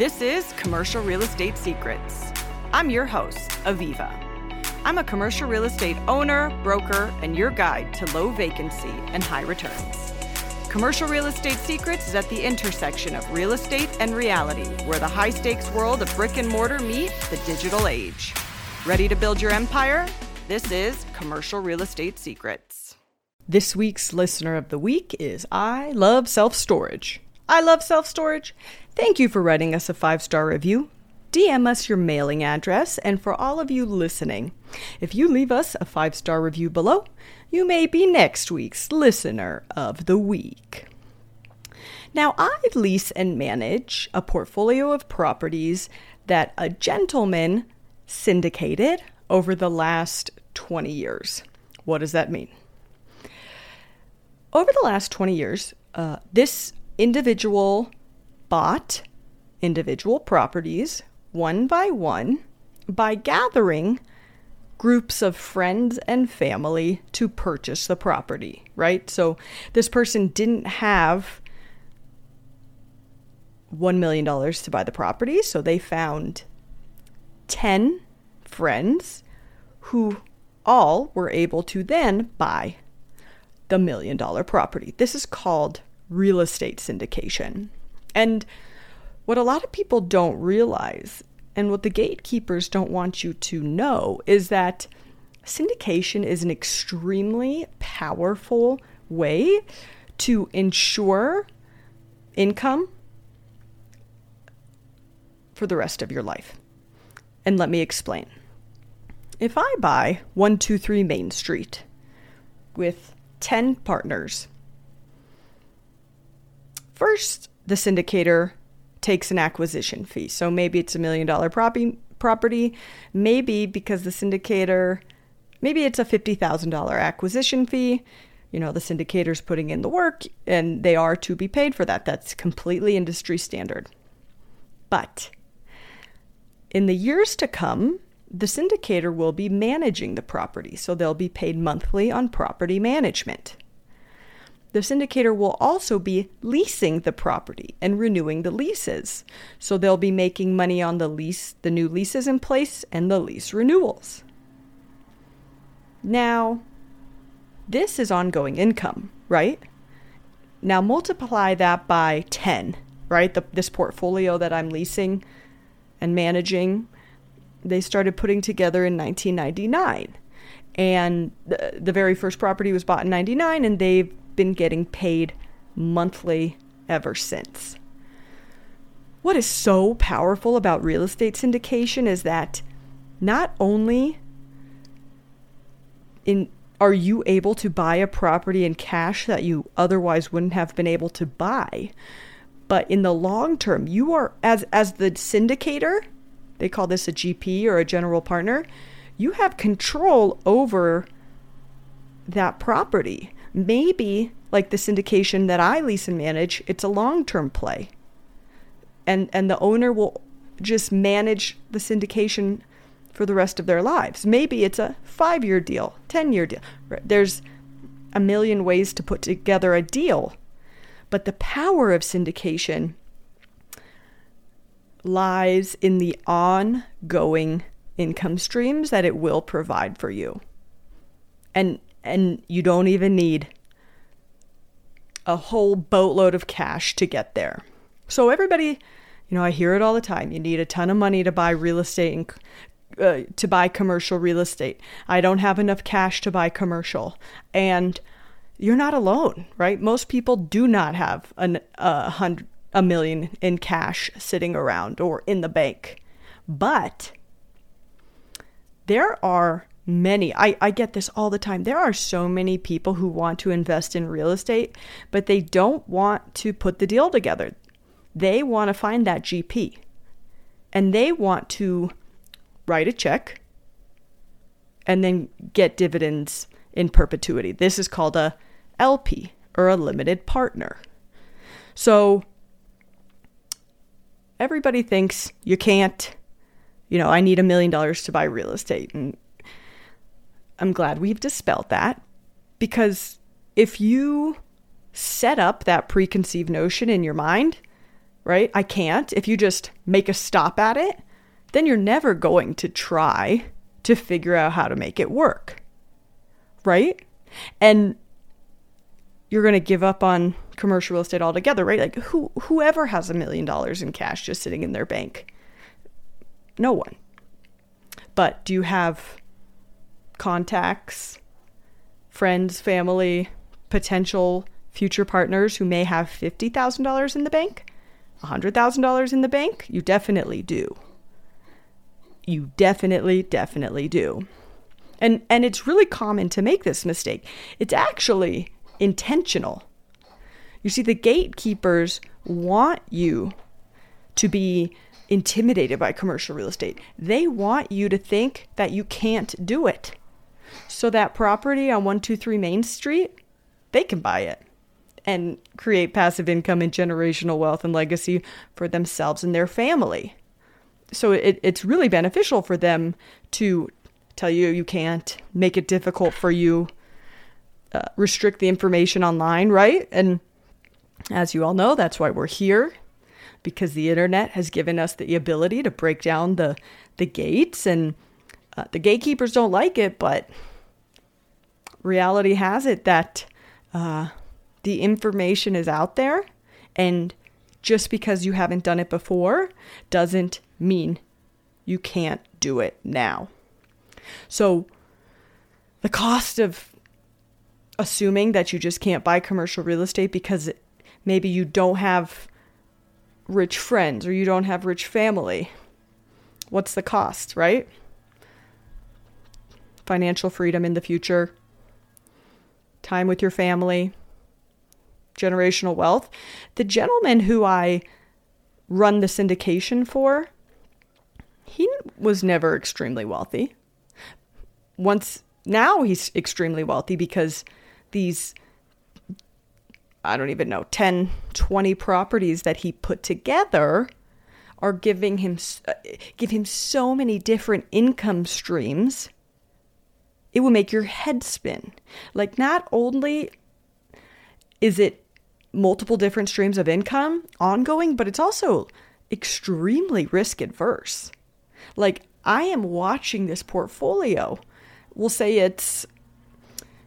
This is Commercial Real Estate Secrets. I'm your host, Aviva. I'm a commercial real estate owner, broker, and your guide to low vacancy and high returns. Commercial Real Estate Secrets is at the intersection of real estate and reality, where the high stakes world of brick and mortar meet the digital age. Ready to build your empire? This is Commercial Real Estate Secrets. This week's listener of the week is I Love Self Storage. I love self storage. Thank you for writing us a five star review. DM us your mailing address, and for all of you listening, if you leave us a five star review below, you may be next week's listener of the week. Now, I lease and manage a portfolio of properties that a gentleman syndicated over the last 20 years. What does that mean? Over the last 20 years, uh, this individual bought individual properties one by one by gathering groups of friends and family to purchase the property, right? So this person didn't have $1 million to buy the property, so they found 10 friends who all were able to then buy the million dollar property. This is called real estate syndication. And what a lot of people don't realize, and what the gatekeepers don't want you to know, is that syndication is an extremely powerful way to ensure income for the rest of your life. And let me explain. If I buy 123 Main Street with 10 partners, First, the syndicator takes an acquisition fee. So maybe it's a million dollar property. Maybe because the syndicator, maybe it's a $50,000 acquisition fee. You know, the syndicator's putting in the work and they are to be paid for that. That's completely industry standard. But in the years to come, the syndicator will be managing the property. So they'll be paid monthly on property management the syndicator will also be leasing the property and renewing the leases. So they'll be making money on the lease, the new leases in place, and the lease renewals. Now, this is ongoing income, right? Now multiply that by 10, right? The, this portfolio that I'm leasing and managing, they started putting together in 1999. And the, the very first property was bought in 99 and they've been getting paid monthly ever since. What is so powerful about real estate syndication is that not only in are you able to buy a property in cash that you otherwise wouldn't have been able to buy, but in the long term, you are as as the syndicator, they call this a GP or a general partner, you have control over that property maybe like the syndication that I lease and manage, it's a long-term play. And and the owner will just manage the syndication for the rest of their lives. Maybe it's a 5-year deal, 10-year deal. There's a million ways to put together a deal. But the power of syndication lies in the ongoing income streams that it will provide for you. And and you don't even need a whole boatload of cash to get there. So everybody, you know, I hear it all the time. You need a ton of money to buy real estate and uh, to buy commercial real estate. I don't have enough cash to buy commercial. And you're not alone, right? Most people do not have a hundred, a million in cash sitting around or in the bank. But there are many. I, I get this all the time. There are so many people who want to invest in real estate but they don't want to put the deal together. They want to find that gp and they want to write a check and then get dividends in perpetuity. This is called a lp or a limited partner. So everybody thinks you can't you know i need a million dollars to buy real estate and I'm glad we've dispelled that because if you set up that preconceived notion in your mind, right? I can't. If you just make a stop at it, then you're never going to try to figure out how to make it work, right? And you're going to give up on commercial real estate altogether, right? Like who whoever has a million dollars in cash just sitting in their bank? No one. But do you have contacts, friends, family, potential future partners who may have $50,000 in the bank? $100,000 in the bank? You definitely do. You definitely definitely do. And and it's really common to make this mistake. It's actually intentional. You see, the gatekeepers want you to be intimidated by commercial real estate. They want you to think that you can't do it. So that property on 123 Main Street, they can buy it and create passive income and generational wealth and legacy for themselves and their family. So it, it's really beneficial for them to tell you you can't, make it difficult for you, uh, restrict the information online, right? And as you all know, that's why we're here because the internet has given us the ability to break down the the gates and uh, the gatekeepers don't like it, but reality has it that uh, the information is out there, and just because you haven't done it before doesn't mean you can't do it now. So, the cost of assuming that you just can't buy commercial real estate because maybe you don't have rich friends or you don't have rich family. What's the cost, right? Financial freedom in the future, time with your family, generational wealth. The gentleman who I run the syndication for, he was never extremely wealthy. Once now he's extremely wealthy because these I don't even know, 10, 20 properties that he put together are giving him uh, give him so many different income streams. It will make your head spin. Like not only is it multiple different streams of income ongoing, but it's also extremely risk adverse. Like I am watching this portfolio. We'll say it's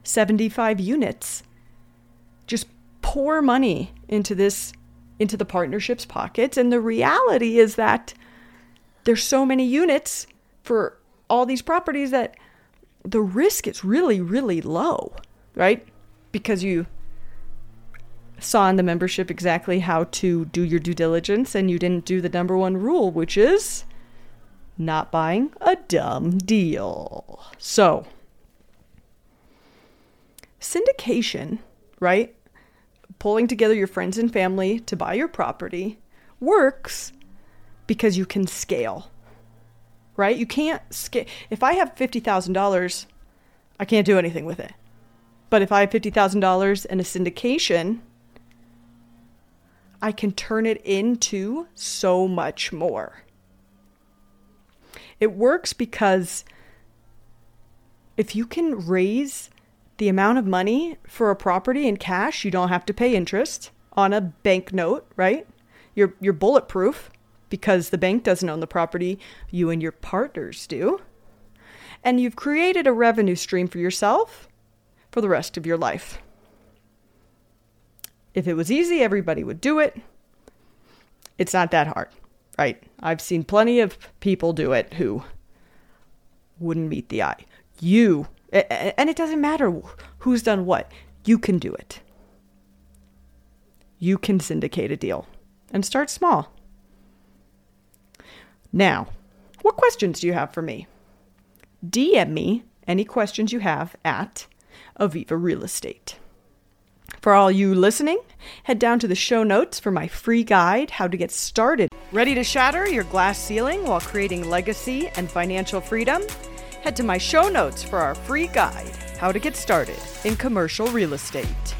75 units just pour money into this into the partnership's pockets and the reality is that there's so many units for all these properties that the risk is really really low right? Because you saw in the membership exactly how to do your due diligence and you didn't do the number one rule which is not buying a dumb deal. So syndication right? Pulling together your friends and family to buy your property works because you can scale. Right? You can't. If I have $50,000, I can't do anything with it. But if I have $50,000 in a syndication, I can turn it into so much more. It works because if you can raise the amount of money for a property in cash, you don't have to pay interest on a bank note, right? You're you're bulletproof because the bank doesn't own the property, you and your partners do. And you've created a revenue stream for yourself for the rest of your life. If it was easy, everybody would do it. It's not that hard, right? I've seen plenty of people do it who wouldn't meet the eye. You and it doesn't matter who's done what, you can do it. You can syndicate a deal and start small. Now, what questions do you have for me? DM me any questions you have at Aviva Real Estate. For all you listening, head down to the show notes for my free guide, How to Get Started. Ready to shatter your glass ceiling while creating legacy and financial freedom? head to my show notes for our free guide, How to Get Started in Commercial Real Estate.